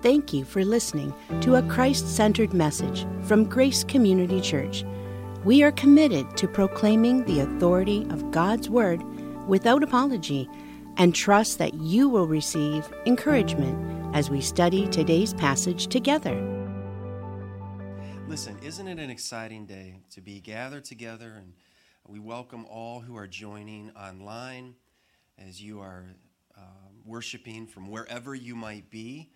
Thank you for listening to a Christ centered message from Grace Community Church. We are committed to proclaiming the authority of God's Word without apology and trust that you will receive encouragement as we study today's passage together. Listen, isn't it an exciting day to be gathered together? And we welcome all who are joining online as you are uh, worshiping from wherever you might be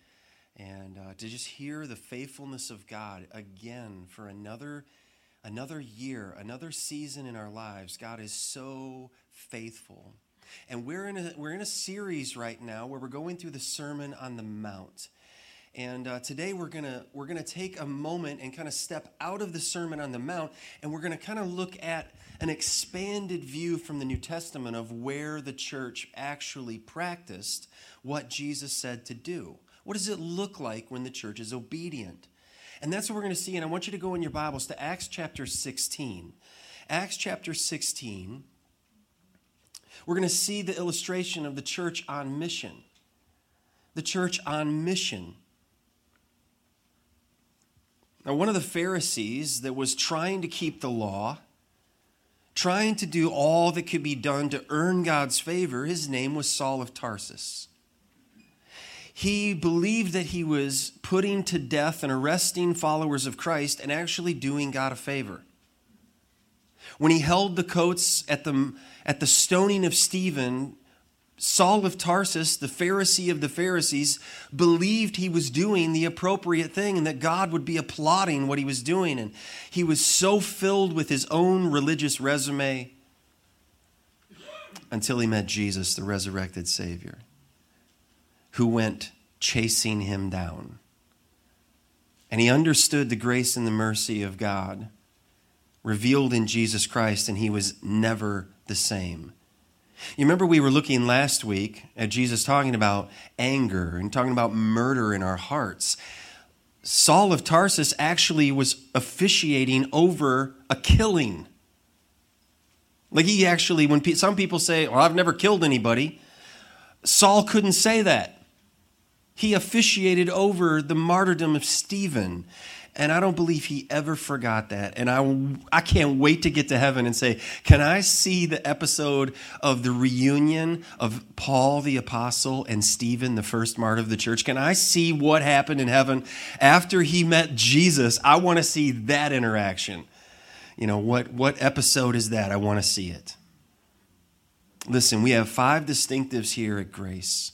and uh, to just hear the faithfulness of God again for another another year, another season in our lives. God is so faithful. And we're in a we're in a series right now where we're going through the Sermon on the Mount. And uh, today we're gonna we're gonna take a moment and kind of step out of the Sermon on the Mount, and we're gonna kind of look at an expanded view from the New Testament of where the church actually practiced what Jesus said to do. What does it look like when the church is obedient? And that's what we're going to see. And I want you to go in your Bibles to Acts chapter 16. Acts chapter 16. We're going to see the illustration of the church on mission. The church on mission. Now, one of the Pharisees that was trying to keep the law, trying to do all that could be done to earn God's favor, his name was Saul of Tarsus. He believed that he was putting to death and arresting followers of Christ and actually doing God a favor. When he held the coats at the, at the stoning of Stephen, Saul of Tarsus, the Pharisee of the Pharisees, believed he was doing the appropriate thing and that God would be applauding what he was doing. And he was so filled with his own religious resume until he met Jesus, the resurrected Savior who went chasing him down. And he understood the grace and the mercy of God revealed in Jesus Christ, and he was never the same. You remember we were looking last week at Jesus talking about anger and talking about murder in our hearts. Saul of Tarsus actually was officiating over a killing. Like he actually, when pe- some people say, Well, I've never killed anybody, Saul couldn't say that. He officiated over the martyrdom of Stephen. And I don't believe he ever forgot that. And I, I can't wait to get to heaven and say, Can I see the episode of the reunion of Paul the Apostle and Stephen, the first martyr of the church? Can I see what happened in heaven after he met Jesus? I want to see that interaction. You know, what, what episode is that? I want to see it. Listen, we have five distinctives here at Grace.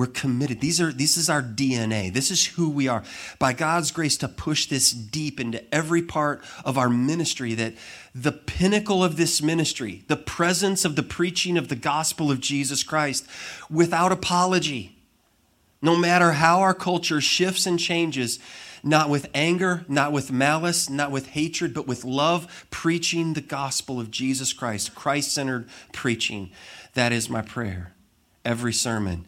We're committed. These are, this is our DNA. This is who we are. By God's grace, to push this deep into every part of our ministry, that the pinnacle of this ministry, the presence of the preaching of the gospel of Jesus Christ, without apology, no matter how our culture shifts and changes, not with anger, not with malice, not with hatred, but with love, preaching the gospel of Jesus Christ, Christ centered preaching. That is my prayer. Every sermon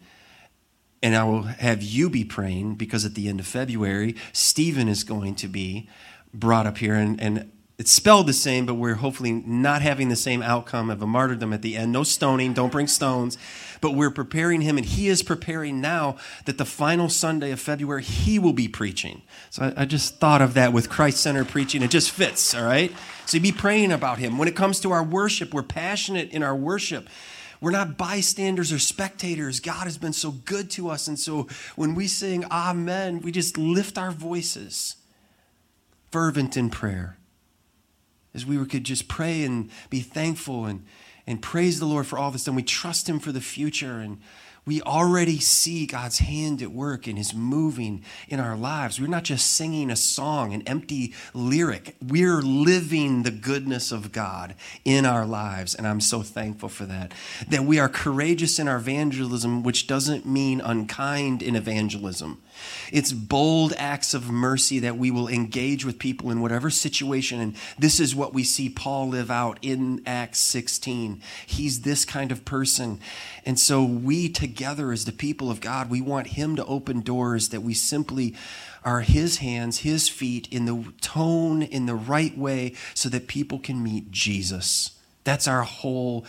and I will have you be praying because at the end of February, Stephen is going to be brought up here. And, and it's spelled the same, but we're hopefully not having the same outcome of a martyrdom at the end. No stoning, don't bring stones. But we're preparing him, and he is preparing now that the final Sunday of February, he will be preaching. So I, I just thought of that with Christ Center preaching. It just fits, all right? So be praying about him. When it comes to our worship, we're passionate in our worship. We're not bystanders or spectators. God has been so good to us. And so when we sing Amen, we just lift our voices, fervent in prayer. As we could just pray and be thankful and, and praise the Lord for all this, and we trust Him for the future. And we already see God's hand at work and His moving in our lives. We're not just singing a song, an empty lyric. We're living the goodness of God in our lives, and I'm so thankful for that. That we are courageous in our evangelism, which doesn't mean unkind in evangelism. It's bold acts of mercy that we will engage with people in whatever situation. And this is what we see Paul live out in Acts 16. He's this kind of person. And so we together as the people of God, we want him to open doors that we simply are his hands, his feet in the tone, in the right way, so that people can meet Jesus. That's our whole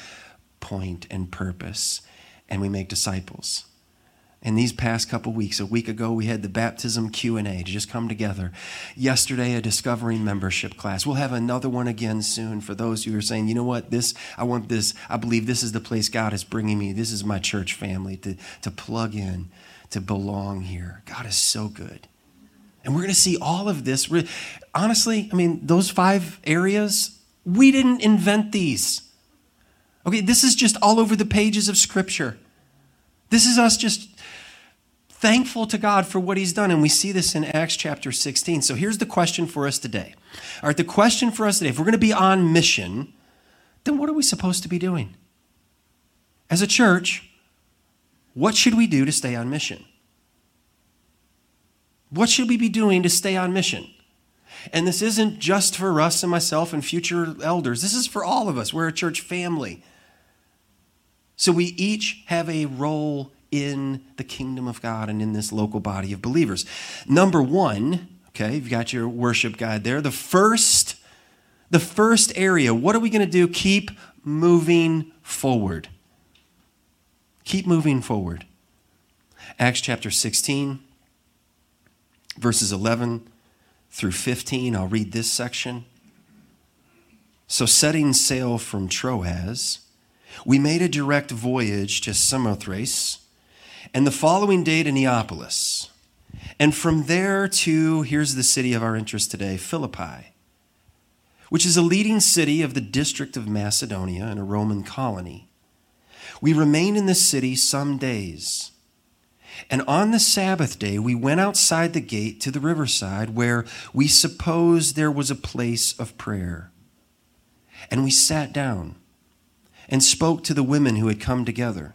point and purpose. And we make disciples. In these past couple weeks a week ago we had the baptism q&a to just come together. Yesterday a discovering membership class. We'll have another one again soon for those who are saying you know what? This i want this. I believe this is the place god is bringing me. This is my church family to, to plug in to belong here. God is so good. And we're going to see all of this. Honestly i mean those five areas we didn't invent these. Okay this is just all over the pages of scripture. This is us just thankful to God for what he's done. And we see this in Acts chapter 16. So here's the question for us today. All right, the question for us today if we're going to be on mission, then what are we supposed to be doing? As a church, what should we do to stay on mission? What should we be doing to stay on mission? And this isn't just for Russ and myself and future elders. This is for all of us. We're a church family. So we each have a role in the kingdom of God and in this local body of believers. Number one, okay, you've got your worship guide there. The first, the first area, what are we going to do? Keep moving forward. Keep moving forward. Acts chapter 16, verses 11 through 15. I'll read this section. So, setting sail from Troas, we made a direct voyage to Samothrace and the following day to Neapolis. And from there to, here's the city of our interest today, Philippi, which is a leading city of the district of Macedonia and a Roman colony. We remained in this city some days. And on the Sabbath day, we went outside the gate to the riverside where we supposed there was a place of prayer. And we sat down and spoke to the women who had come together.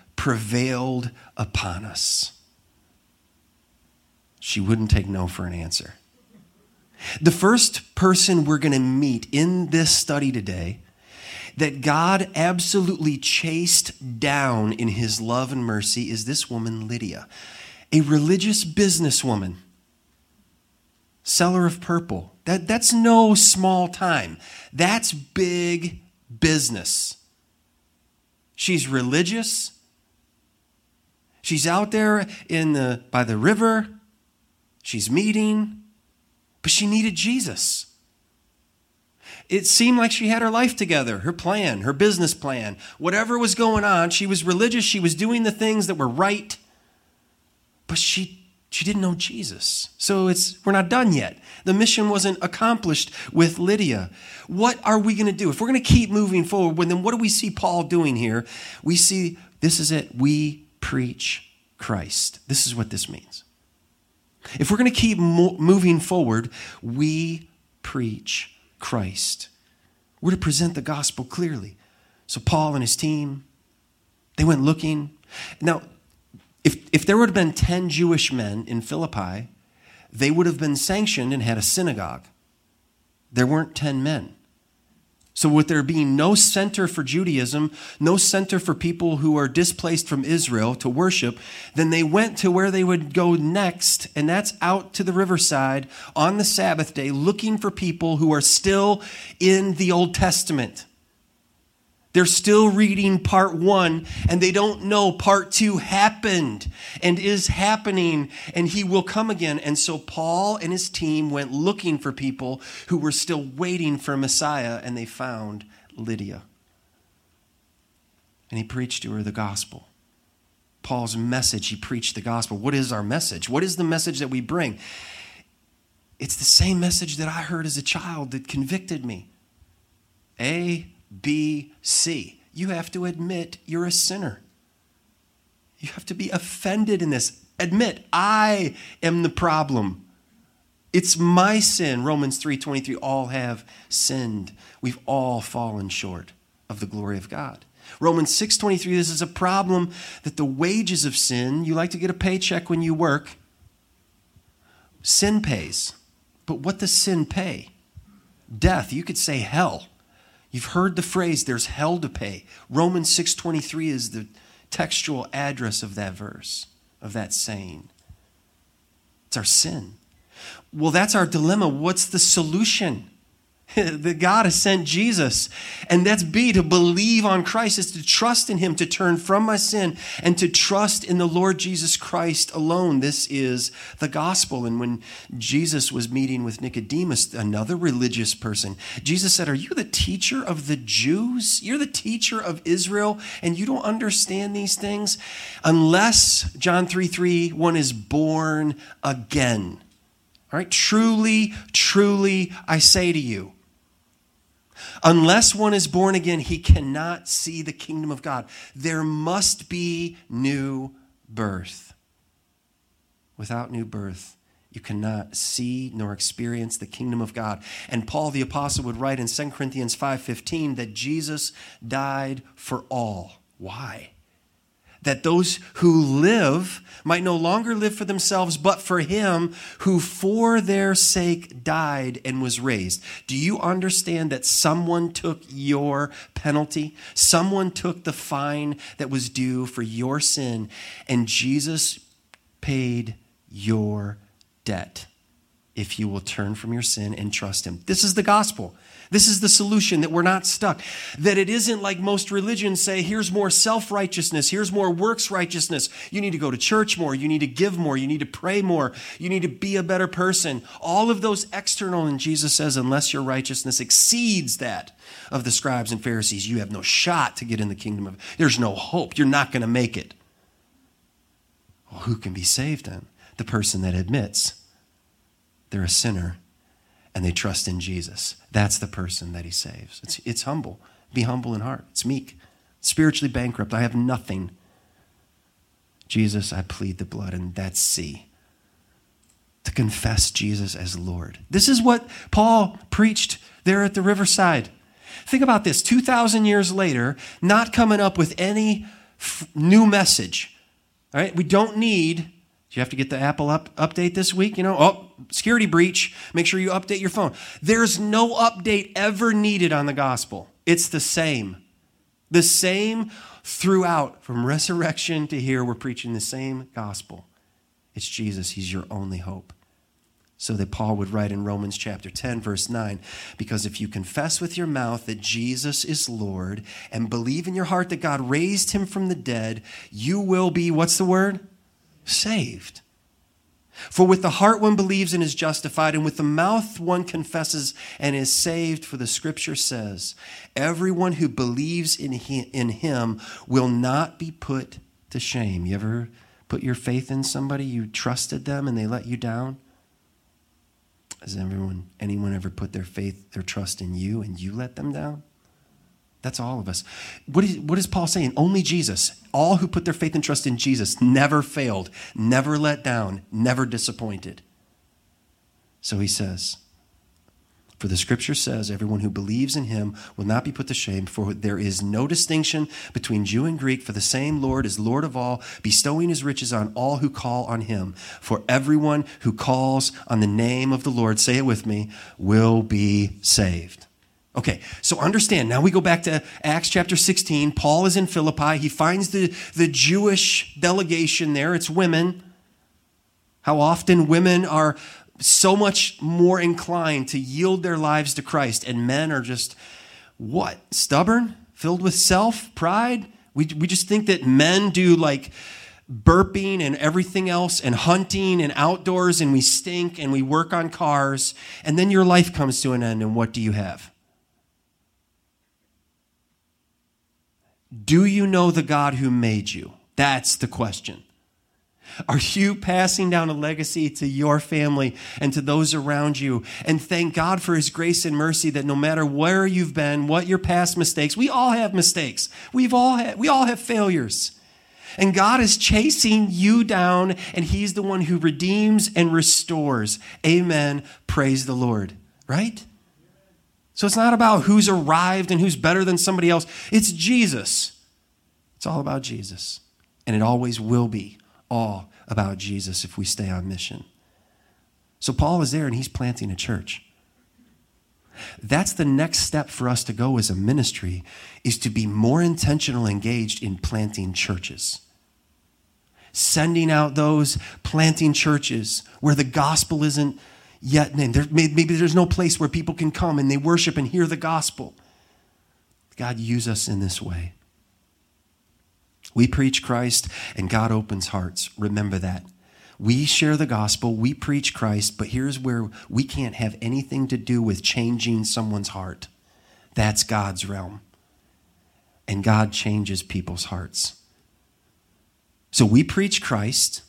prevailed upon us. She wouldn't take no for an answer. The first person we're going to meet in this study today that God absolutely chased down in his love and mercy is this woman, Lydia, a religious businesswoman, seller of purple. That, that's no small time, that's big business. She's religious, She's out there in the, by the river. She's meeting, but she needed Jesus. It seemed like she had her life together, her plan, her business plan, whatever was going on. She was religious, she was doing the things that were right, but she she didn't know Jesus. So it's we're not done yet. The mission wasn't accomplished with Lydia. What are we going to do? If we're going to keep moving forward, then what do we see Paul doing here? We see this is it. We preach Christ. This is what this means. If we're going to keep mo- moving forward, we preach Christ. We're to present the gospel clearly. So Paul and his team, they went looking. Now, if, if there would have been 10 Jewish men in Philippi, they would have been sanctioned and had a synagogue. There weren't 10 men. So, with there being no center for Judaism, no center for people who are displaced from Israel to worship, then they went to where they would go next, and that's out to the riverside on the Sabbath day, looking for people who are still in the Old Testament. They're still reading part one and they don't know part two happened and is happening and he will come again. And so Paul and his team went looking for people who were still waiting for Messiah and they found Lydia. And he preached to her the gospel. Paul's message, he preached the gospel. What is our message? What is the message that we bring? It's the same message that I heard as a child that convicted me. A B, C. You have to admit you're a sinner. You have to be offended in this. Admit, I am the problem. It's my sin. Romans 3:23 all have sinned. We've all fallen short of the glory of God. Romans 6:23 this is a problem that the wages of sin, you like to get a paycheck when you work. Sin pays. But what does sin pay? Death. You could say hell. You've heard the phrase there's hell to pay. Romans 6:23 is the textual address of that verse, of that saying. It's our sin. Well, that's our dilemma. What's the solution? that God has sent Jesus. And that's B, to believe on Christ, is to trust in Him, to turn from my sin, and to trust in the Lord Jesus Christ alone. This is the gospel. And when Jesus was meeting with Nicodemus, another religious person, Jesus said, Are you the teacher of the Jews? You're the teacher of Israel, and you don't understand these things? Unless, John 3 3, one is born again. All right, truly, truly, I say to you, Unless one is born again, he cannot see the kingdom of God. There must be new birth. Without new birth, you cannot see nor experience the kingdom of God. And Paul the apostle would write in 2 Corinthians 5:15 that Jesus died for all. Why? That those who live might no longer live for themselves, but for him who for their sake died and was raised. Do you understand that someone took your penalty? Someone took the fine that was due for your sin, and Jesus paid your debt if you will turn from your sin and trust him. This is the gospel. This is the solution that we're not stuck. That it isn't like most religions say, here's more self righteousness, here's more works righteousness. You need to go to church more, you need to give more, you need to pray more, you need to be a better person. All of those external, and Jesus says, unless your righteousness exceeds that of the scribes and Pharisees, you have no shot to get in the kingdom of there's no hope. You're not going to make it. Well, who can be saved then? The person that admits they're a sinner and they trust in Jesus. That's the person that he saves. It's, it's humble. Be humble in heart. It's meek. Spiritually bankrupt. I have nothing. Jesus, I plead the blood, and that's C. To confess Jesus as Lord. This is what Paul preached there at the riverside. Think about this 2,000 years later, not coming up with any f- new message. All right? We don't need do you have to get the Apple up, update this week? You know, oh, security breach. Make sure you update your phone. There's no update ever needed on the gospel. It's the same. The same throughout. From resurrection to here, we're preaching the same gospel. It's Jesus. He's your only hope. So that Paul would write in Romans chapter 10, verse 9, because if you confess with your mouth that Jesus is Lord and believe in your heart that God raised him from the dead, you will be, what's the word? Saved. For with the heart one believes and is justified, and with the mouth one confesses and is saved. For the scripture says, Everyone who believes in him, will not be put to shame. You ever put your faith in somebody, you trusted them, and they let you down? Has everyone, anyone ever put their faith, their trust in you, and you let them down? That's all of us. What is, what is Paul saying? Only Jesus. All who put their faith and trust in Jesus never failed, never let down, never disappointed. So he says, For the scripture says, everyone who believes in him will not be put to shame, for there is no distinction between Jew and Greek, for the same Lord is Lord of all, bestowing his riches on all who call on him. For everyone who calls on the name of the Lord, say it with me, will be saved. Okay, so understand. Now we go back to Acts chapter 16. Paul is in Philippi. He finds the, the Jewish delegation there. It's women. How often women are so much more inclined to yield their lives to Christ, and men are just what? Stubborn? Filled with self? Pride? We, we just think that men do like burping and everything else, and hunting and outdoors, and we stink and we work on cars, and then your life comes to an end, and what do you have? Do you know the God who made you? That's the question. Are you passing down a legacy to your family and to those around you? And thank God for His grace and mercy that no matter where you've been, what your past mistakes, we all have mistakes. We've all had, we all have failures. And God is chasing you down, and He's the one who redeems and restores. Amen. Praise the Lord. Right? So it's not about who's arrived and who's better than somebody else. It's Jesus. It's all about Jesus. And it always will be all about Jesus if we stay on mission. So Paul is there and he's planting a church. That's the next step for us to go as a ministry is to be more intentional engaged in planting churches. Sending out those planting churches where the gospel isn't yet named. There, maybe there's no place where people can come and they worship and hear the gospel. God use us in this way. We preach Christ and God opens hearts. Remember that. We share the gospel, we preach Christ, but here's where we can't have anything to do with changing someone's heart. That's God's realm. And God changes people's hearts. So we preach Christ,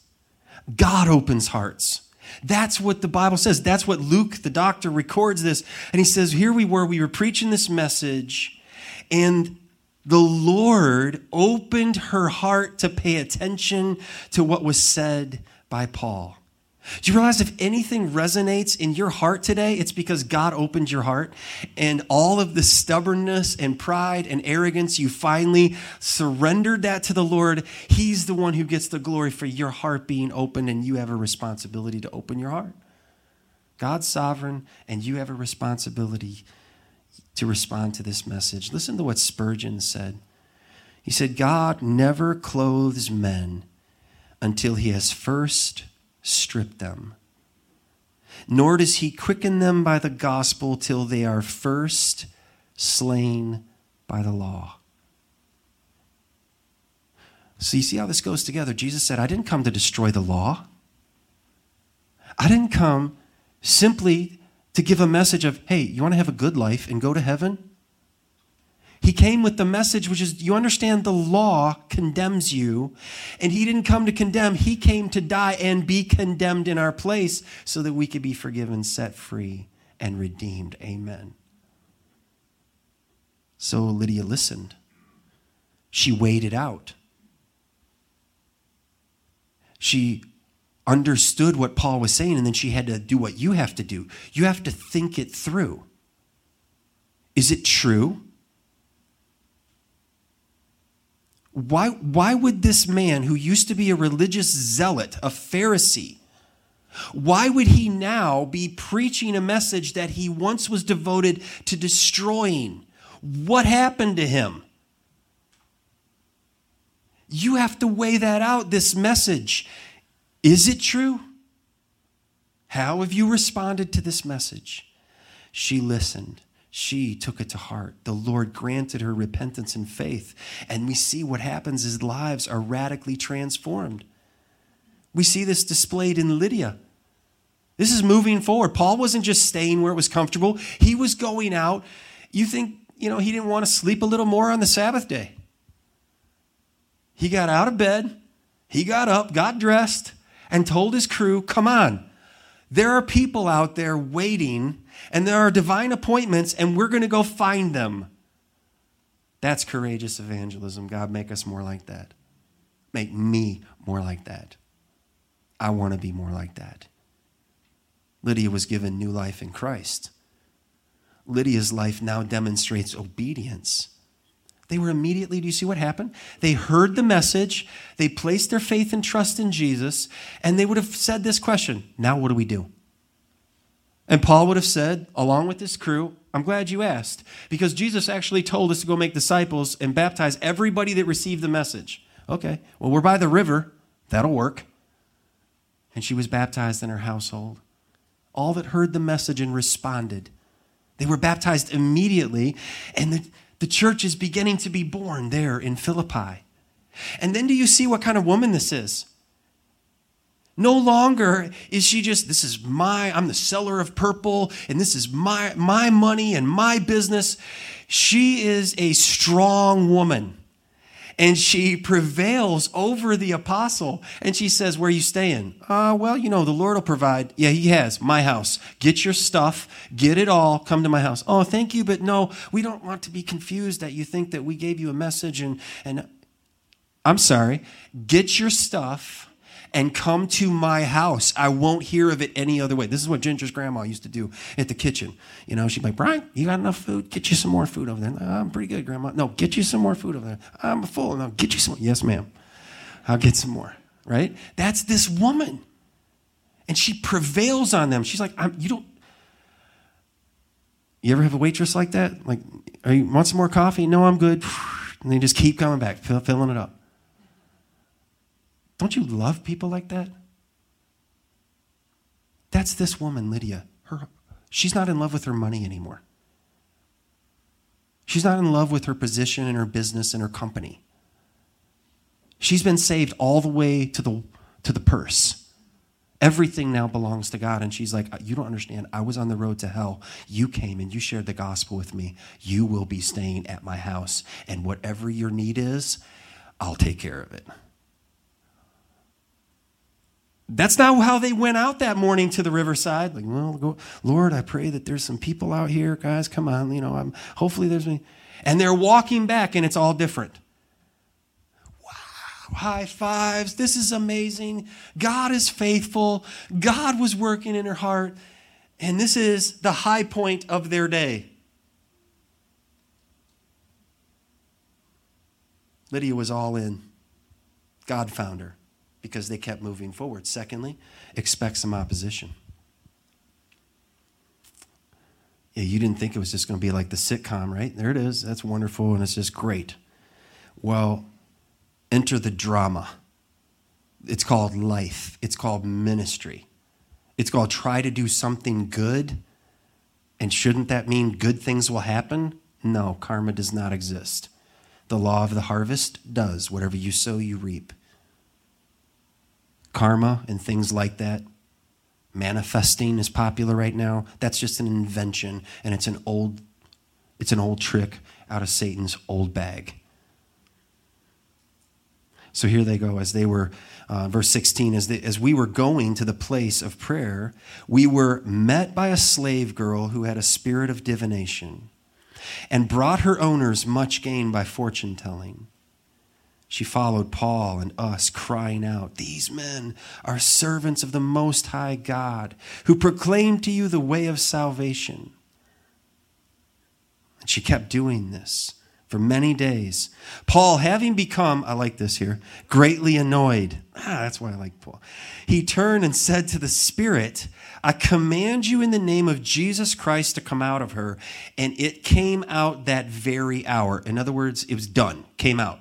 God opens hearts. That's what the Bible says. That's what Luke, the doctor, records this. And he says, Here we were, we were preaching this message, and the Lord opened her heart to pay attention to what was said by Paul. Do you realize if anything resonates in your heart today, it's because God opened your heart and all of the stubbornness and pride and arrogance, you finally surrendered that to the Lord. He's the one who gets the glory for your heart being open, and you have a responsibility to open your heart. God's sovereign, and you have a responsibility to respond to this message. Listen to what Spurgeon said. He said, God never clothes men until he has first stripped them. Nor does he quicken them by the gospel till they are first slain by the law. So you see how this goes together. Jesus said, I didn't come to destroy the law. I didn't come simply to give a message of, hey, you want to have a good life and go to heaven? He came with the message, which is you understand the law condemns you, and He didn't come to condemn, He came to die and be condemned in our place so that we could be forgiven, set free, and redeemed. Amen. So Lydia listened. She waited out. She understood what Paul was saying, and then she had to do what you have to do. You have to think it through. Is it true? Why, why would this man, who used to be a religious zealot, a Pharisee, why would he now be preaching a message that he once was devoted to destroying? What happened to him? You have to weigh that out, this message. Is it true? How have you responded to this message? She listened she took it to heart. The Lord granted her repentance and faith. And we see what happens is lives are radically transformed. We see this displayed in Lydia. This is moving forward. Paul wasn't just staying where it was comfortable, he was going out. You think, you know, he didn't want to sleep a little more on the Sabbath day. He got out of bed, he got up, got dressed, and told his crew, Come on, there are people out there waiting and there are divine appointments, and we're going to go find them. That's courageous evangelism. God, make us more like that. Make me more like that. I want to be more like that. Lydia was given new life in Christ. Lydia's life now demonstrates obedience. They were immediately, do you see what happened? They heard the message, they placed their faith and trust in Jesus, and they would have said this question Now, what do we do? And Paul would have said, along with his crew, I'm glad you asked, because Jesus actually told us to go make disciples and baptize everybody that received the message. Okay, well, we're by the river. That'll work. And she was baptized in her household. All that heard the message and responded. They were baptized immediately, and the, the church is beginning to be born there in Philippi. And then do you see what kind of woman this is? No longer is she just, this is my, I'm the seller of purple, and this is my, my money and my business. She is a strong woman. And she prevails over the apostle. And she says, Where are you staying? Uh, well, you know, the Lord will provide. Yeah, He has. My house. Get your stuff. Get it all. Come to my house. Oh, thank you. But no, we don't want to be confused that you think that we gave you a message and, and I'm sorry. Get your stuff and come to my house. I won't hear of it any other way. This is what Ginger's grandma used to do at the kitchen. You know, she'd be like, Brian, you got enough food? Get you some more food over there. I'm pretty good, grandma. No, get you some more food over there. I'm full. No, get you some. Yes, ma'am. I'll get some more. Right? That's this woman. And she prevails on them. She's like, you don't. You ever have a waitress like that? Like, you want some more coffee? No, I'm good. And they just keep coming back, filling it up. Don't you love people like that? That's this woman, Lydia. Her, she's not in love with her money anymore. She's not in love with her position and her business and her company. She's been saved all the way to the, to the purse. Everything now belongs to God. And she's like, You don't understand. I was on the road to hell. You came and you shared the gospel with me. You will be staying at my house. And whatever your need is, I'll take care of it. That's not how they went out that morning to the riverside. Like, well, Lord, I pray that there's some people out here, guys. Come on, you know, I'm hopefully there's me. And they're walking back, and it's all different. Wow, high fives. This is amazing. God is faithful. God was working in her heart. And this is the high point of their day. Lydia was all in. God found her because they kept moving forward. Secondly, expect some opposition. Yeah, you didn't think it was just going to be like the sitcom, right? There it is. That's wonderful and it's just great. Well, enter the drama. It's called life, it's called ministry. It's called try to do something good. And shouldn't that mean good things will happen? No, karma does not exist. The law of the harvest does. Whatever you sow, you reap karma and things like that. Manifesting is popular right now. That's just an invention, and it's an old, it's an old trick out of Satan's old bag. So here they go as they were, uh, verse 16, as, as we were going to the place of prayer, we were met by a slave girl who had a spirit of divination and brought her owners much gain by fortune telling. She followed Paul and us, crying out, These men are servants of the Most High God, who proclaim to you the way of salvation. And she kept doing this for many days. Paul, having become, I like this here, greatly annoyed. Ah, that's why I like Paul. He turned and said to the Spirit, I command you in the name of Jesus Christ to come out of her. And it came out that very hour. In other words, it was done, came out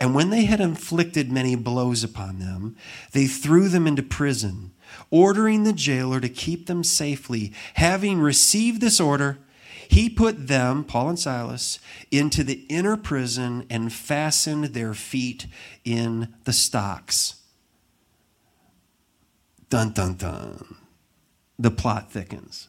And when they had inflicted many blows upon them, they threw them into prison, ordering the jailer to keep them safely. Having received this order, he put them, Paul and Silas, into the inner prison and fastened their feet in the stocks. Dun, dun, dun. The plot thickens.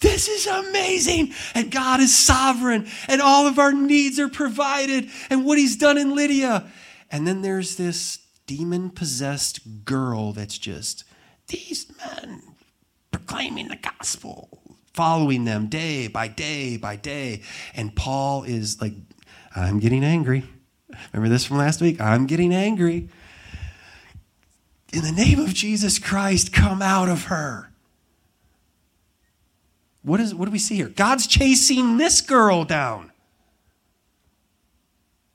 This is amazing. And God is sovereign, and all of our needs are provided, and what He's done in Lydia. And then there's this demon possessed girl that's just, these men proclaiming the gospel, following them day by day by day. And Paul is like, I'm getting angry. Remember this from last week? I'm getting angry. In the name of Jesus Christ, come out of her. What, is, what do we see here? God's chasing this girl down.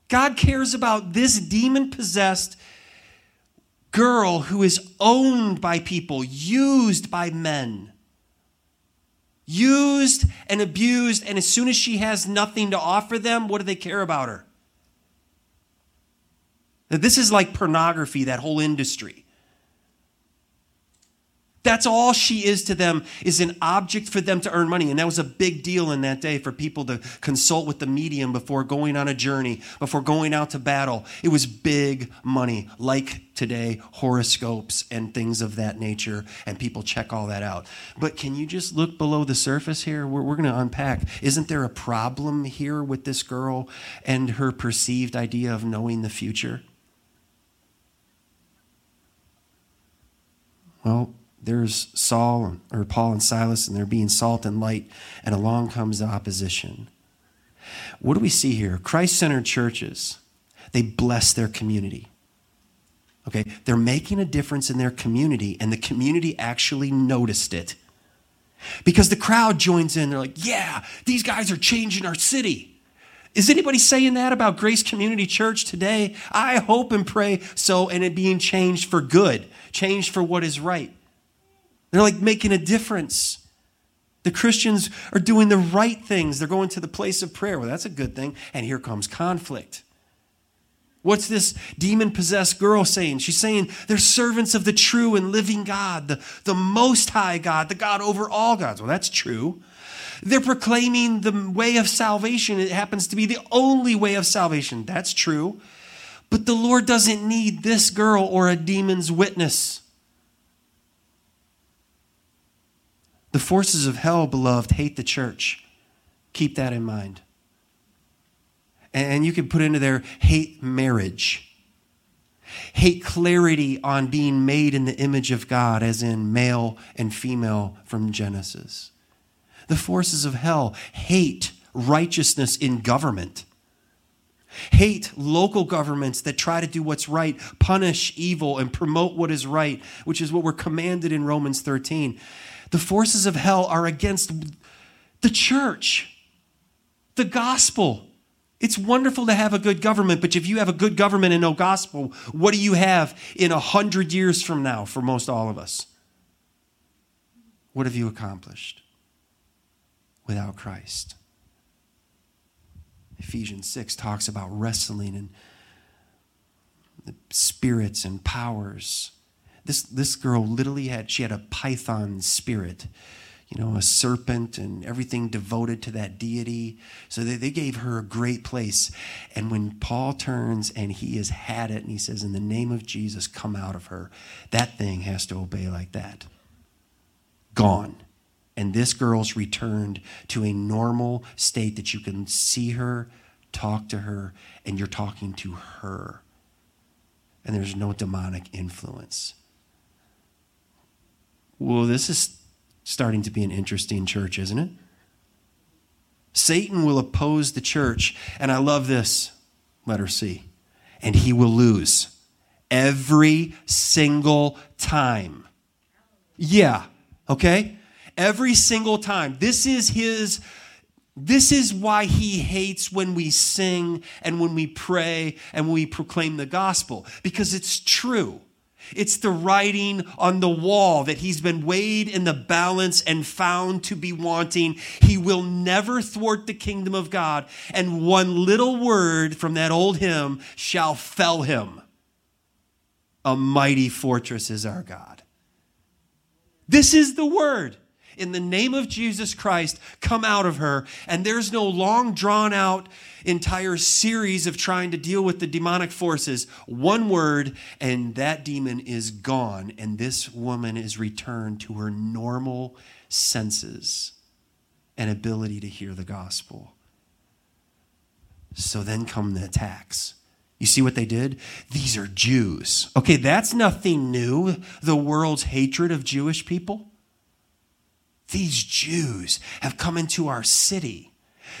God cares about this demon possessed girl who is owned by people, used by men. Used and abused, and as soon as she has nothing to offer them, what do they care about her? This is like pornography, that whole industry. That's all she is to them, is an object for them to earn money. And that was a big deal in that day for people to consult with the medium before going on a journey, before going out to battle. It was big money, like today, horoscopes and things of that nature, and people check all that out. But can you just look below the surface here? We're, we're going to unpack. Isn't there a problem here with this girl and her perceived idea of knowing the future? Well, there's Saul or Paul and Silas, and they're being salt and light, and along comes the opposition. What do we see here? Christ centered churches, they bless their community. Okay, they're making a difference in their community, and the community actually noticed it. Because the crowd joins in, they're like, yeah, these guys are changing our city. Is anybody saying that about Grace Community Church today? I hope and pray so, and it being changed for good, changed for what is right. They're like making a difference. The Christians are doing the right things. They're going to the place of prayer. Well, that's a good thing. And here comes conflict. What's this demon possessed girl saying? She's saying they're servants of the true and living God, the, the most high God, the God over all gods. Well, that's true. They're proclaiming the way of salvation. It happens to be the only way of salvation. That's true. But the Lord doesn't need this girl or a demon's witness. The forces of hell, beloved, hate the church. Keep that in mind. And you can put into there hate marriage, hate clarity on being made in the image of God, as in male and female from Genesis. The forces of hell hate righteousness in government. Hate local governments that try to do what's right, punish evil, and promote what is right, which is what we're commanded in Romans 13. The forces of hell are against the church, the gospel. It's wonderful to have a good government, but if you have a good government and no gospel, what do you have in a hundred years from now for most all of us? What have you accomplished without Christ? Ephesians 6 talks about wrestling and the spirits and powers this, this girl literally had, she had a python spirit, you know, a serpent and everything devoted to that deity. So they, they gave her a great place. And when Paul turns and he has had it and he says, In the name of Jesus, come out of her, that thing has to obey like that. Gone. And this girl's returned to a normal state that you can see her, talk to her, and you're talking to her. And there's no demonic influence. Well, this is starting to be an interesting church, isn't it? Satan will oppose the church, and I love this, letter C, and he will lose every single time. Yeah, okay? Every single time. This is his this is why he hates when we sing and when we pray and when we proclaim the gospel because it's true. It's the writing on the wall that he's been weighed in the balance and found to be wanting. He will never thwart the kingdom of God. And one little word from that old hymn shall fell him. A mighty fortress is our God. This is the word in the name of Jesus Christ, come out of her. And there's no long drawn out entire series of trying to deal with the demonic forces. One word, and that demon is gone. And this woman is returned to her normal senses and ability to hear the gospel. So then come the attacks. You see what they did? These are Jews. Okay, that's nothing new. The world's hatred of Jewish people. These Jews have come into our city.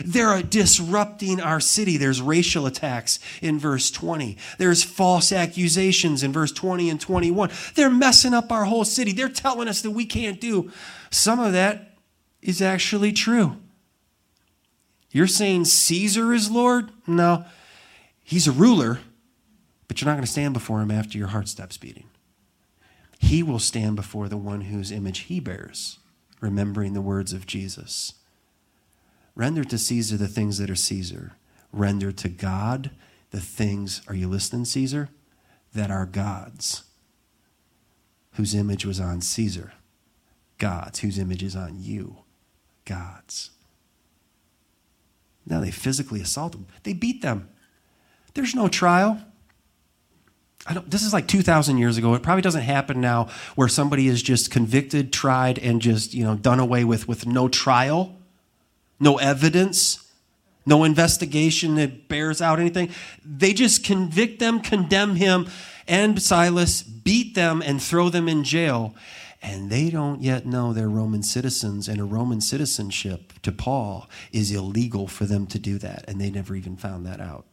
They're disrupting our city. There's racial attacks in verse 20. There's false accusations in verse 20 and 21. They're messing up our whole city. They're telling us that we can't do. Some of that is actually true. You're saying Caesar is Lord? No. He's a ruler, but you're not going to stand before him after your heart stops beating. He will stand before the one whose image he bears remembering the words of Jesus. Render to Caesar the things that are Caesar. Render to God the things, are you listening, Caesar? That are God's, whose image was on Caesar. God's. Whose image is on you? God's. Now they physically assault them. They beat them. There's no trial. This is like 2,000 years ago. It probably doesn't happen now where somebody is just convicted, tried, and just, you know, done away with with no trial, no evidence, no investigation that bears out anything. They just convict them, condemn him and Silas, beat them, and throw them in jail. And they don't yet know they're Roman citizens, and a Roman citizenship to Paul is illegal for them to do that. And they never even found that out.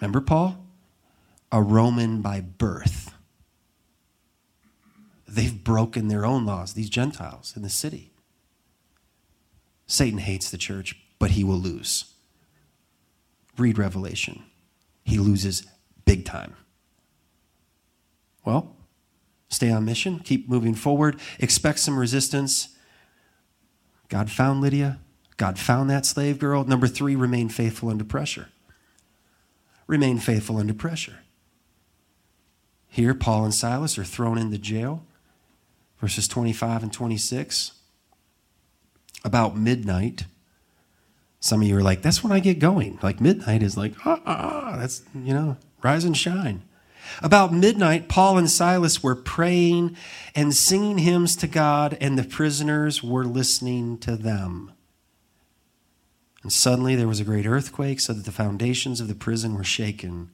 Remember Paul? A Roman by birth. They've broken their own laws, these Gentiles in the city. Satan hates the church, but he will lose. Read Revelation. He loses big time. Well, stay on mission, keep moving forward, expect some resistance. God found Lydia. God found that slave girl. Number three, remain faithful under pressure. Remain faithful under pressure. Here, Paul and Silas are thrown into jail. Verses 25 and 26. About midnight, some of you are like, that's when I get going. Like midnight is like, ah, ah, ah. that's, you know, rise and shine. About midnight, Paul and Silas were praying and singing hymns to God, and the prisoners were listening to them. And suddenly there was a great earthquake, so that the foundations of the prison were shaken.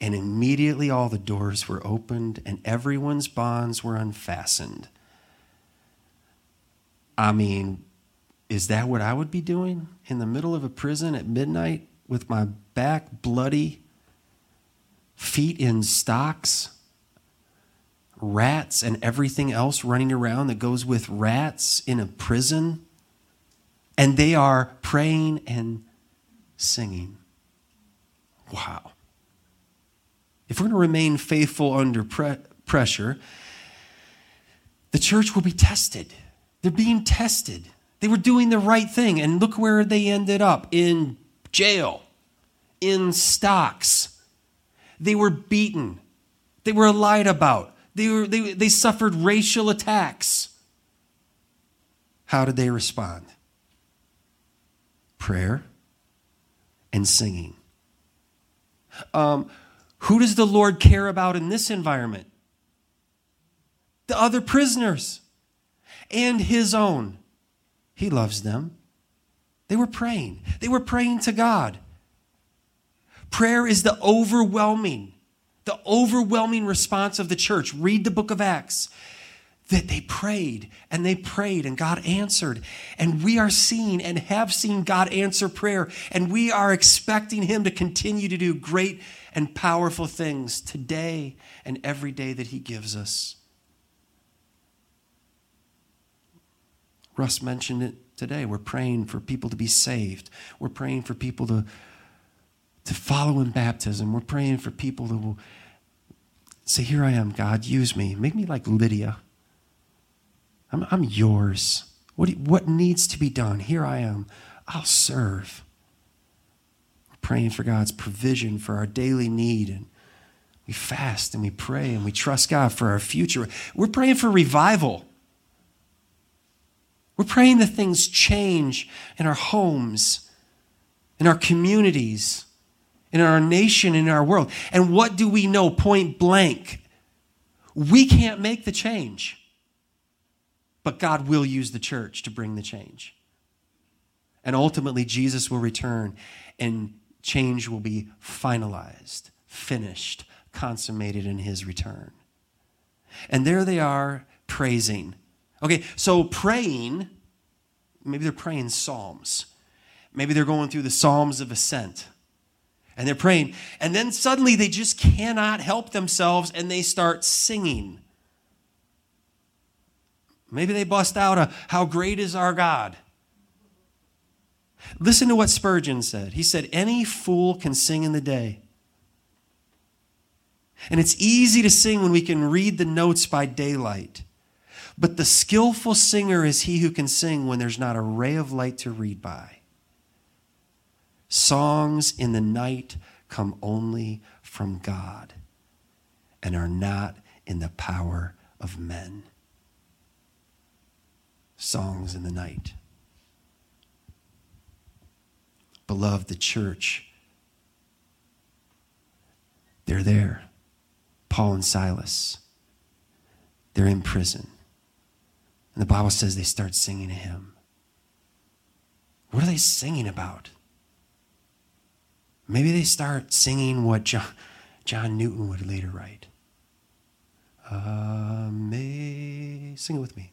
And immediately all the doors were opened, and everyone's bonds were unfastened. I mean, is that what I would be doing in the middle of a prison at midnight with my back bloody, feet in stocks, rats and everything else running around that goes with rats in a prison? And they are praying and singing. Wow. If we're going to remain faithful under pre- pressure, the church will be tested. They're being tested. They were doing the right thing. And look where they ended up in jail, in stocks. They were beaten, they were lied about, they, were, they, they suffered racial attacks. How did they respond? Prayer and singing. Um, who does the Lord care about in this environment? The other prisoners and his own. He loves them. They were praying. They were praying to God. Prayer is the overwhelming, the overwhelming response of the church. Read the book of Acts. That they prayed and they prayed and God answered. And we are seeing and have seen God answer prayer. And we are expecting Him to continue to do great and powerful things today and every day that He gives us. Russ mentioned it today. We're praying for people to be saved. We're praying for people to, to follow in baptism. We're praying for people will say, Here I am, God, use me. Make me like Lydia. I'm, I'm yours. What, what needs to be done? Here I am. I'll serve. We're praying for God's provision for our daily need. And we fast and we pray and we trust God for our future. We're praying for revival. We're praying that things change in our homes, in our communities, in our nation, in our world. And what do we know point blank? We can't make the change, but God will use the church to bring the change. And ultimately, Jesus will return and change will be finalized, finished, consummated in his return. And there they are praising Okay, so praying, maybe they're praying Psalms. Maybe they're going through the Psalms of Ascent. And they're praying. And then suddenly they just cannot help themselves and they start singing. Maybe they bust out a, How great is our God? Listen to what Spurgeon said. He said, Any fool can sing in the day. And it's easy to sing when we can read the notes by daylight. But the skillful singer is he who can sing when there's not a ray of light to read by. Songs in the night come only from God and are not in the power of men. Songs in the night. Beloved, the church, they're there. Paul and Silas, they're in prison. And the Bible says they start singing a hymn. What are they singing about? Maybe they start singing what John, John Newton would later write. Uh, Amazing. Sing it with me.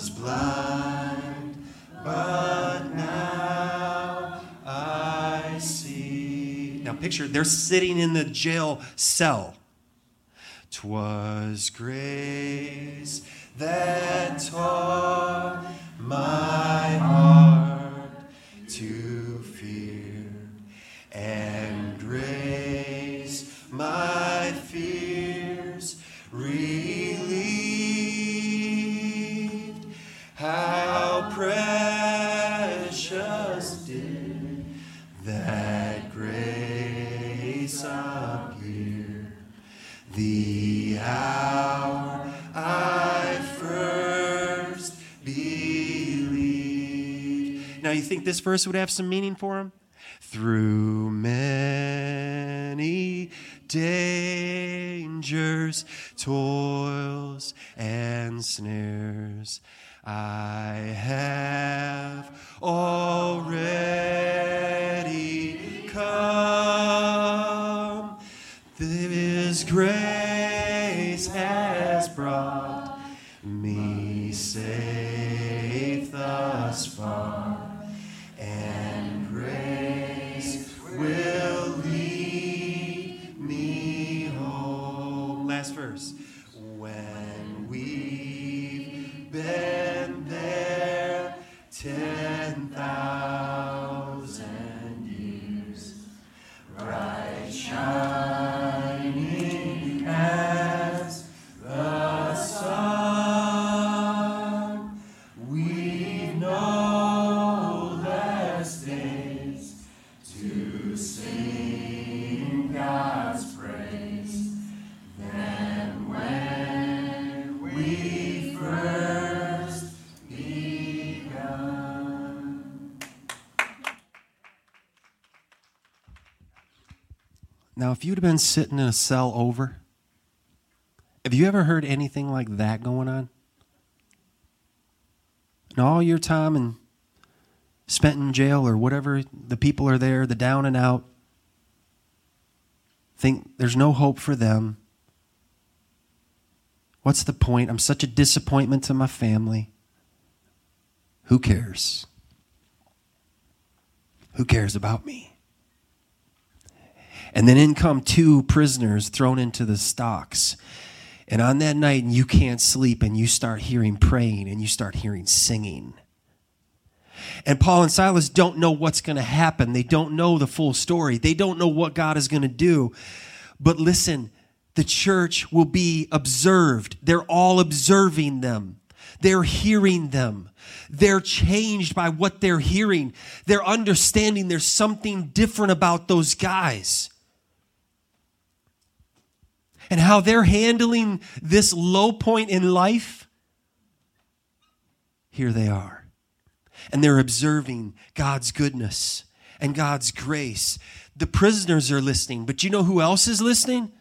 Was blind, but now I see. Now picture they're sitting in the jail cell. Twas grace that taught my heart to fear, and grace my precious did that grace appear, the hour I first believed. Now, you think this verse would have some meaning for him? Through many dangers, toils, and snares, I have already have been sitting in a cell over, have you ever heard anything like that going on? And all your time and spent in jail or whatever, the people are there, the down and out, think there's no hope for them. What's the point? I'm such a disappointment to my family. Who cares? Who cares about me? And then in come two prisoners thrown into the stocks. And on that night, you can't sleep, and you start hearing praying and you start hearing singing. And Paul and Silas don't know what's going to happen. They don't know the full story. They don't know what God is going to do. But listen, the church will be observed. They're all observing them. They're hearing them. They're changed by what they're hearing. They're understanding there's something different about those guys. And how they're handling this low point in life, here they are. And they're observing God's goodness and God's grace. The prisoners are listening, but you know who else is listening?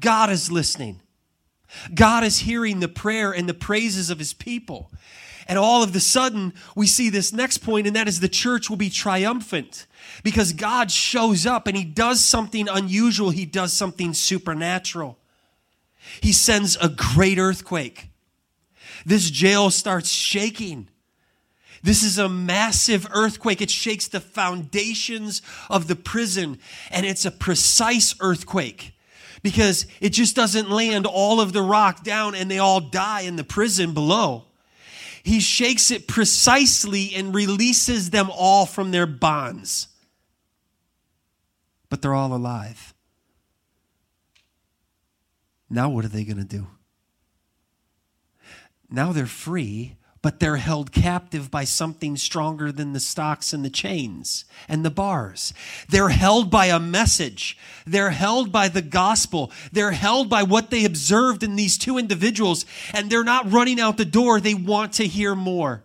God is listening. God is hearing the prayer and the praises of his people. And all of the sudden, we see this next point, and that is the church will be triumphant because God shows up and he does something unusual, he does something supernatural. He sends a great earthquake. This jail starts shaking. This is a massive earthquake. It shakes the foundations of the prison, and it's a precise earthquake because it just doesn't land all of the rock down and they all die in the prison below. He shakes it precisely and releases them all from their bonds. But they're all alive. Now, what are they going to do? Now they're free, but they're held captive by something stronger than the stocks and the chains and the bars. They're held by a message. They're held by the gospel. They're held by what they observed in these two individuals, and they're not running out the door. They want to hear more.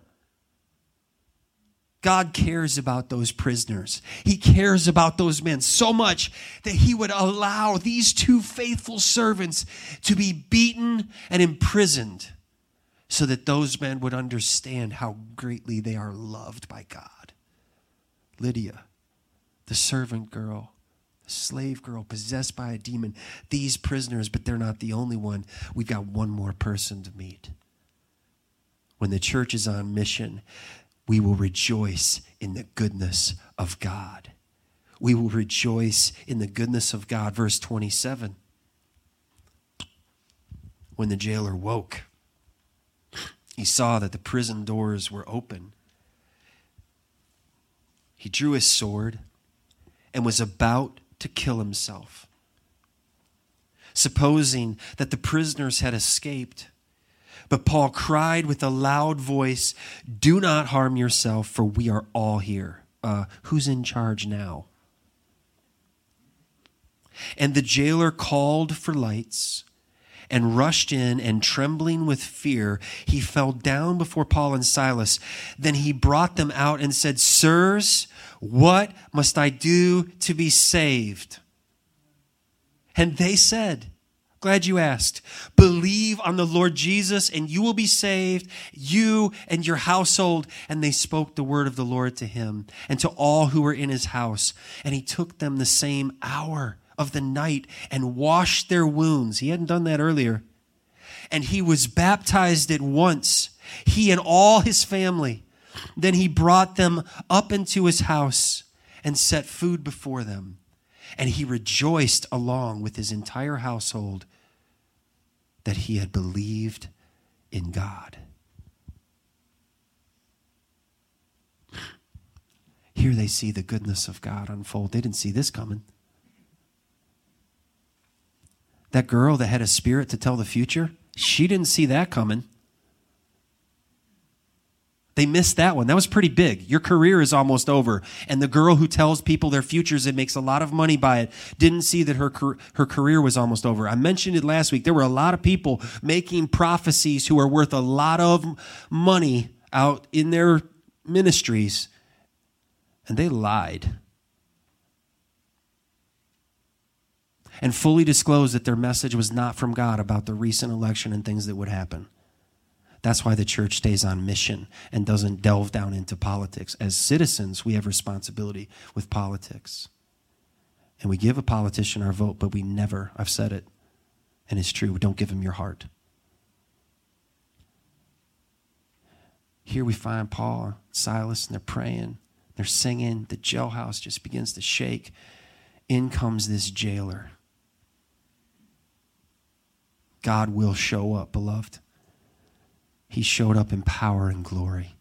God cares about those prisoners. He cares about those men so much that he would allow these two faithful servants to be beaten and imprisoned so that those men would understand how greatly they are loved by God. Lydia, the servant girl, the slave girl possessed by a demon, these prisoners, but they're not the only one. We've got one more person to meet. When the church is on mission, we will rejoice in the goodness of God. We will rejoice in the goodness of God. Verse 27. When the jailer woke, he saw that the prison doors were open. He drew his sword and was about to kill himself. Supposing that the prisoners had escaped, but Paul cried with a loud voice, Do not harm yourself, for we are all here. Uh, who's in charge now? And the jailer called for lights and rushed in, and trembling with fear, he fell down before Paul and Silas. Then he brought them out and said, Sirs, what must I do to be saved? And they said, Glad you asked. Believe on the Lord Jesus and you will be saved, you and your household. And they spoke the word of the Lord to him and to all who were in his house. And he took them the same hour of the night and washed their wounds. He hadn't done that earlier. And he was baptized at once, he and all his family. Then he brought them up into his house and set food before them. And he rejoiced along with his entire household that he had believed in God. Here they see the goodness of God unfold. They didn't see this coming. That girl that had a spirit to tell the future, she didn't see that coming. They missed that one. That was pretty big. Your career is almost over. And the girl who tells people their futures and makes a lot of money by it didn't see that her, her career was almost over. I mentioned it last week. There were a lot of people making prophecies who are worth a lot of money out in their ministries, and they lied. and fully disclosed that their message was not from God about the recent election and things that would happen. That's why the church stays on mission and doesn't delve down into politics. As citizens, we have responsibility with politics. And we give a politician our vote, but we never, I've said it, and it's true, don't give him your heart. Here we find Paul Silas, and they're praying, they're singing, the jailhouse just begins to shake. In comes this jailer. God will show up, beloved. He showed up in power and glory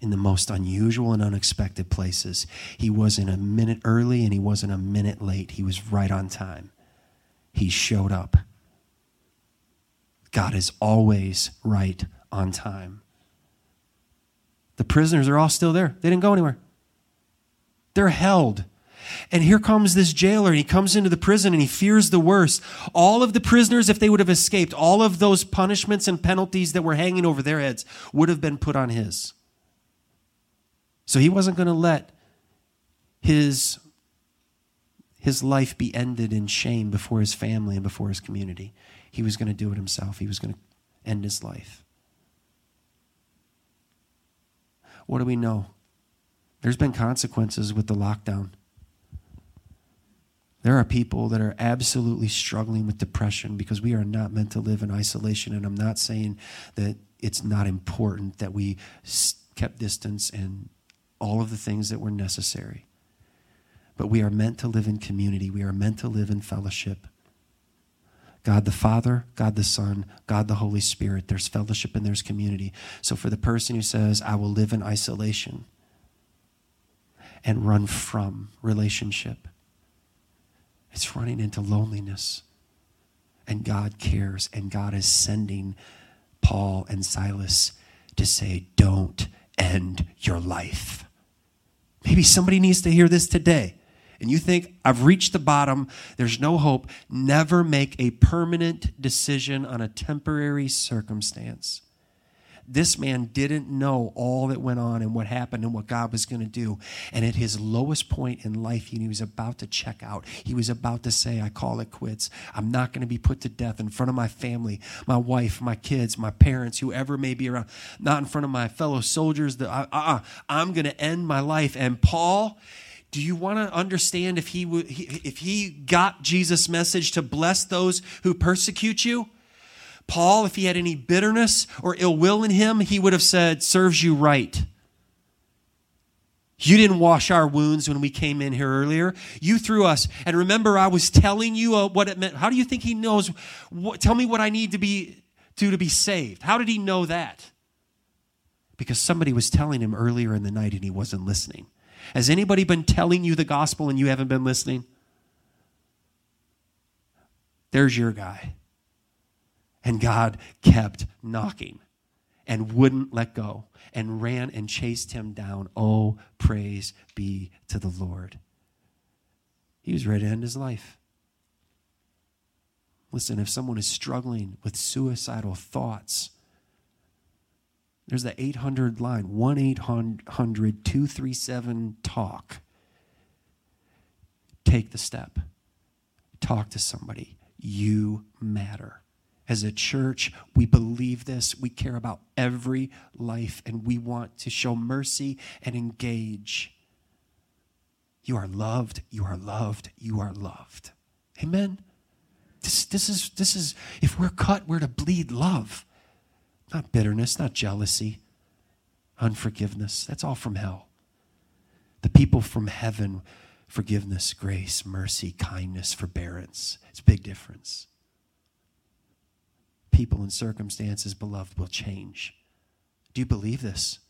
in the most unusual and unexpected places. He wasn't a minute early and he wasn't a minute late. He was right on time. He showed up. God is always right on time. The prisoners are all still there. They didn't go anywhere. They're held. And here comes this jailer, and he comes into the prison and he fears the worst. All of the prisoners, if they would have escaped, all of those punishments and penalties that were hanging over their heads would have been put on his. So he wasn't going to let his, his life be ended in shame before his family and before his community. He was going to do it himself, he was going to end his life. What do we know? There's been consequences with the lockdown. There are people that are absolutely struggling with depression because we are not meant to live in isolation. And I'm not saying that it's not important that we kept distance and all of the things that were necessary. But we are meant to live in community, we are meant to live in fellowship. God the Father, God the Son, God the Holy Spirit. There's fellowship and there's community. So for the person who says, I will live in isolation and run from relationship, it's running into loneliness. And God cares, and God is sending Paul and Silas to say, Don't end your life. Maybe somebody needs to hear this today and you think, I've reached the bottom, there's no hope, never make a permanent decision on a temporary circumstance. This man didn't know all that went on and what happened and what God was going to do. And at his lowest point in life, he was about to check out. He was about to say, I call it quits. I'm not going to be put to death in front of my family, my wife, my kids, my parents, whoever may be around, not in front of my fellow soldiers. That uh, uh, I'm going to end my life. And Paul, do you want to understand if he, if he got Jesus' message to bless those who persecute you? Paul, if he had any bitterness or ill will in him, he would have said, Serves you right. You didn't wash our wounds when we came in here earlier. You threw us. And remember, I was telling you uh, what it meant. How do you think he knows? What, tell me what I need to be do to be saved. How did he know that? Because somebody was telling him earlier in the night and he wasn't listening. Has anybody been telling you the gospel and you haven't been listening? There's your guy. And God kept knocking and wouldn't let go and ran and chased him down. Oh, praise be to the Lord. He was ready to end his life. Listen, if someone is struggling with suicidal thoughts, there's the 800 line 1 800 237 talk. Take the step. Talk to somebody. You matter. As a church, we believe this. We care about every life and we want to show mercy and engage. You are loved. You are loved. You are loved. Amen. This, this is this is if we're cut, we're to bleed love. Not bitterness, not jealousy, unforgiveness. That's all from hell. The people from heaven, forgiveness, grace, mercy, kindness, forbearance. It's a big difference. People and circumstances, beloved, will change. Do you believe this?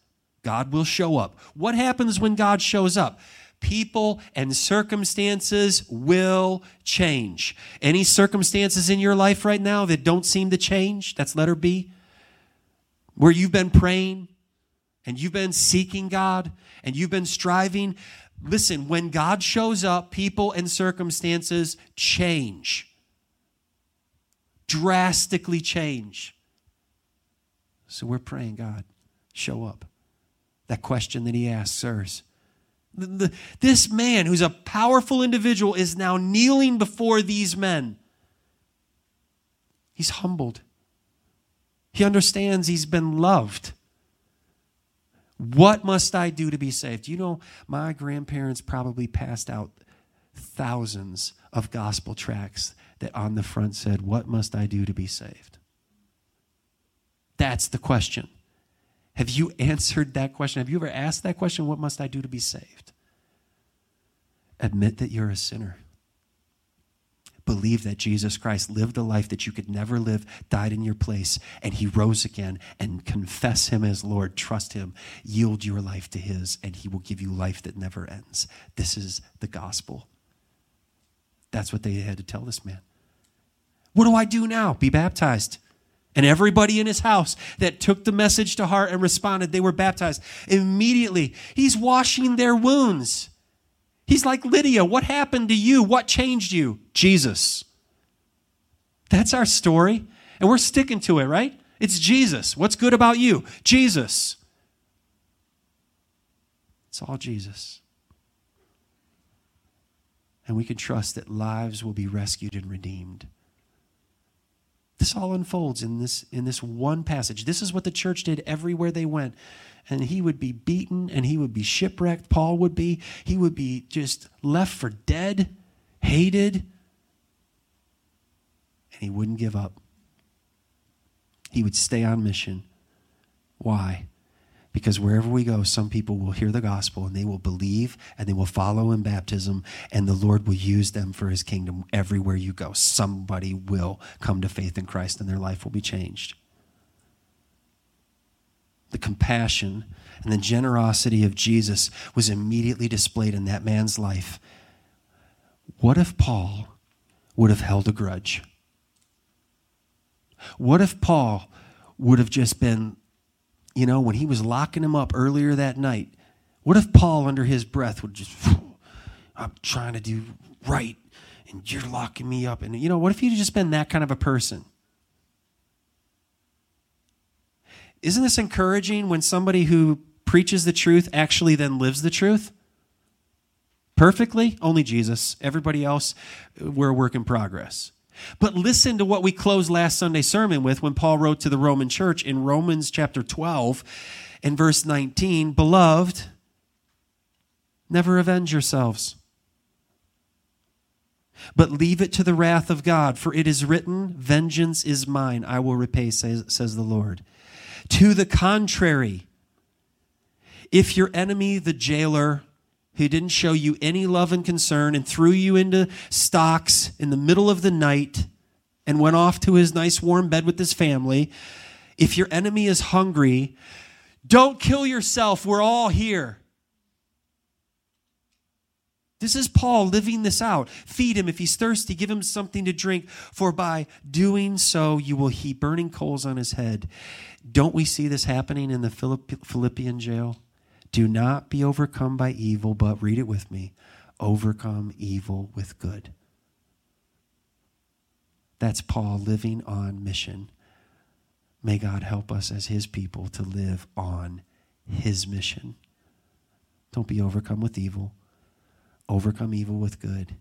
God will show up. What happens when God shows up? People and circumstances will change. Any circumstances in your life right now that don't seem to change? That's letter B where you've been praying and you've been seeking God and you've been striving, listen, when God shows up, people and circumstances change. Drastically change. So we're praying, God, show up. That question that he asked, sirs. This man, who's a powerful individual, is now kneeling before these men. He's humbled. He understands he's been loved. What must I do to be saved? You know, my grandparents probably passed out thousands of gospel tracts that on the front said, What must I do to be saved? That's the question. Have you answered that question? Have you ever asked that question? What must I do to be saved? Admit that you're a sinner believe that Jesus Christ lived a life that you could never live, died in your place, and he rose again, and confess him as Lord, trust him, yield your life to his, and he will give you life that never ends. This is the gospel. That's what they had to tell this man. What do I do now? Be baptized. And everybody in his house that took the message to heart and responded, they were baptized. Immediately, he's washing their wounds. He's like, Lydia, what happened to you? What changed you? Jesus. That's our story. And we're sticking to it, right? It's Jesus. What's good about you? Jesus. It's all Jesus. And we can trust that lives will be rescued and redeemed. This all unfolds in this, in this one passage. This is what the church did everywhere they went and he would be beaten and he would be shipwrecked. Paul would be. He would be just left for dead, hated, and he wouldn't give up. He would stay on mission. Why? Because wherever we go, some people will hear the gospel and they will believe and they will follow in baptism, and the Lord will use them for his kingdom everywhere you go. Somebody will come to faith in Christ and their life will be changed. The compassion and the generosity of Jesus was immediately displayed in that man's life. What if Paul would have held a grudge? What if Paul would have just been you know, when he was locking him up earlier that night, what if Paul, under his breath, would just, I'm trying to do right, and you're locking me up? And, you know, what if he'd just been that kind of a person? Isn't this encouraging when somebody who preaches the truth actually then lives the truth? Perfectly? Only Jesus. Everybody else, we're a work in progress. But listen to what we closed last Sunday sermon with when Paul wrote to the Roman church in Romans chapter 12 and verse 19 Beloved, never avenge yourselves, but leave it to the wrath of God, for it is written, Vengeance is mine, I will repay, says, says the Lord. To the contrary, if your enemy, the jailer, who didn't show you any love and concern and threw you into stocks in the middle of the night and went off to his nice warm bed with his family, if your enemy is hungry, don't kill yourself. We're all here. This is Paul living this out. Feed him if he's thirsty, give him something to drink, for by doing so you will heap burning coals on his head. Don't we see this happening in the Philippian jail? Do not be overcome by evil, but read it with me overcome evil with good. That's Paul living on mission. May God help us as his people to live on his mission. Don't be overcome with evil, overcome evil with good.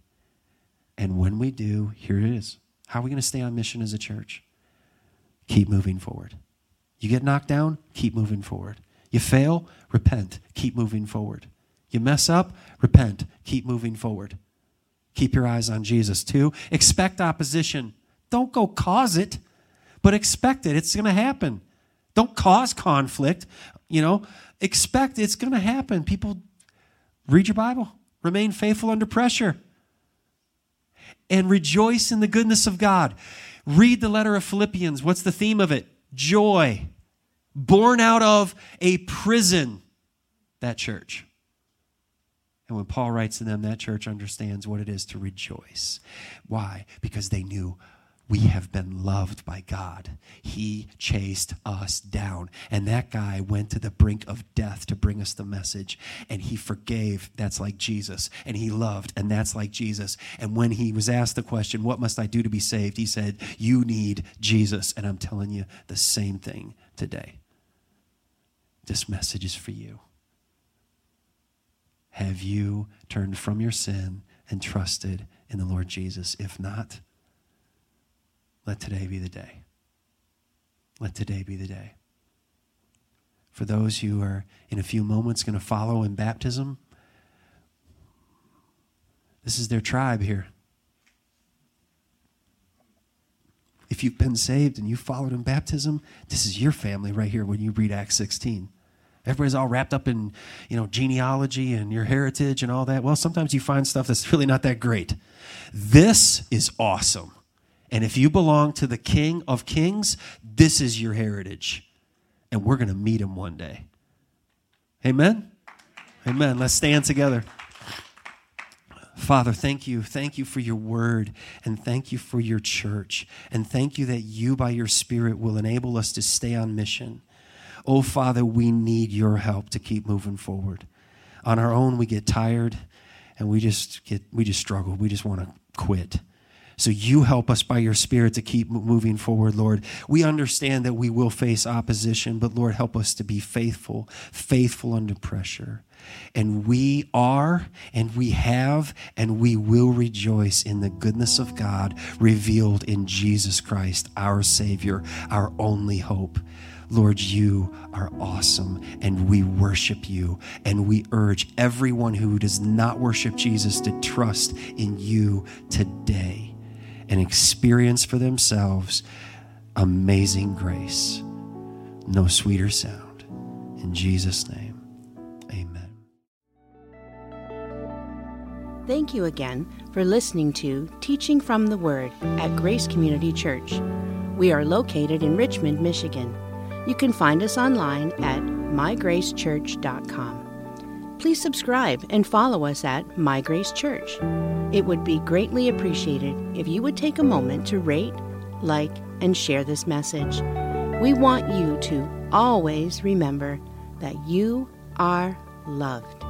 And when we do, here it is. How are we going to stay on mission as a church? Keep moving forward. You get knocked down, keep moving forward. You fail, repent, keep moving forward. You mess up, repent, keep moving forward. Keep your eyes on Jesus. Two, expect opposition. Don't go cause it, but expect it. It's going to happen. Don't cause conflict. You know, expect it's going to happen. People, read your Bible, remain faithful under pressure, and rejoice in the goodness of God. Read the letter of Philippians. What's the theme of it? Joy born out of a prison, that church. And when Paul writes to them, that church understands what it is to rejoice. Why? Because they knew we have been loved by God. He chased us down. And that guy went to the brink of death to bring us the message. And he forgave. That's like Jesus. And he loved. And that's like Jesus. And when he was asked the question, What must I do to be saved? He said, You need Jesus. And I'm telling you the same thing today. This message is for you. Have you turned from your sin and trusted in the Lord Jesus? If not, let today be the day. Let today be the day. For those who are in a few moments going to follow in baptism, this is their tribe here. If you've been saved and you followed in baptism, this is your family right here when you read Acts 16. Everybody's all wrapped up in, you know, genealogy and your heritage and all that. Well, sometimes you find stuff that's really not that great. This is awesome. And if you belong to the King of Kings, this is your heritage. And we're going to meet him one day. Amen? Amen. Let's stand together. Father, thank you. Thank you for your word and thank you for your church. And thank you that you, by your Spirit, will enable us to stay on mission. Oh, Father, we need your help to keep moving forward. On our own, we get tired and we just get, we just struggle. We just want to quit. So you help us by your Spirit to keep moving forward, Lord. We understand that we will face opposition, but Lord, help us to be faithful, faithful under pressure. And we are, and we have, and we will rejoice in the goodness of God revealed in Jesus Christ, our Savior, our only hope. Lord, you are awesome, and we worship you, and we urge everyone who does not worship Jesus to trust in you today and experience for themselves amazing grace. No sweeter sound. In Jesus' name, amen. Thank you again for listening to Teaching from the Word at Grace Community Church. We are located in Richmond, Michigan. You can find us online at mygracechurch.com. Please subscribe and follow us at My Grace Church. It would be greatly appreciated if you would take a moment to rate, like, and share this message. We want you to always remember that you are loved.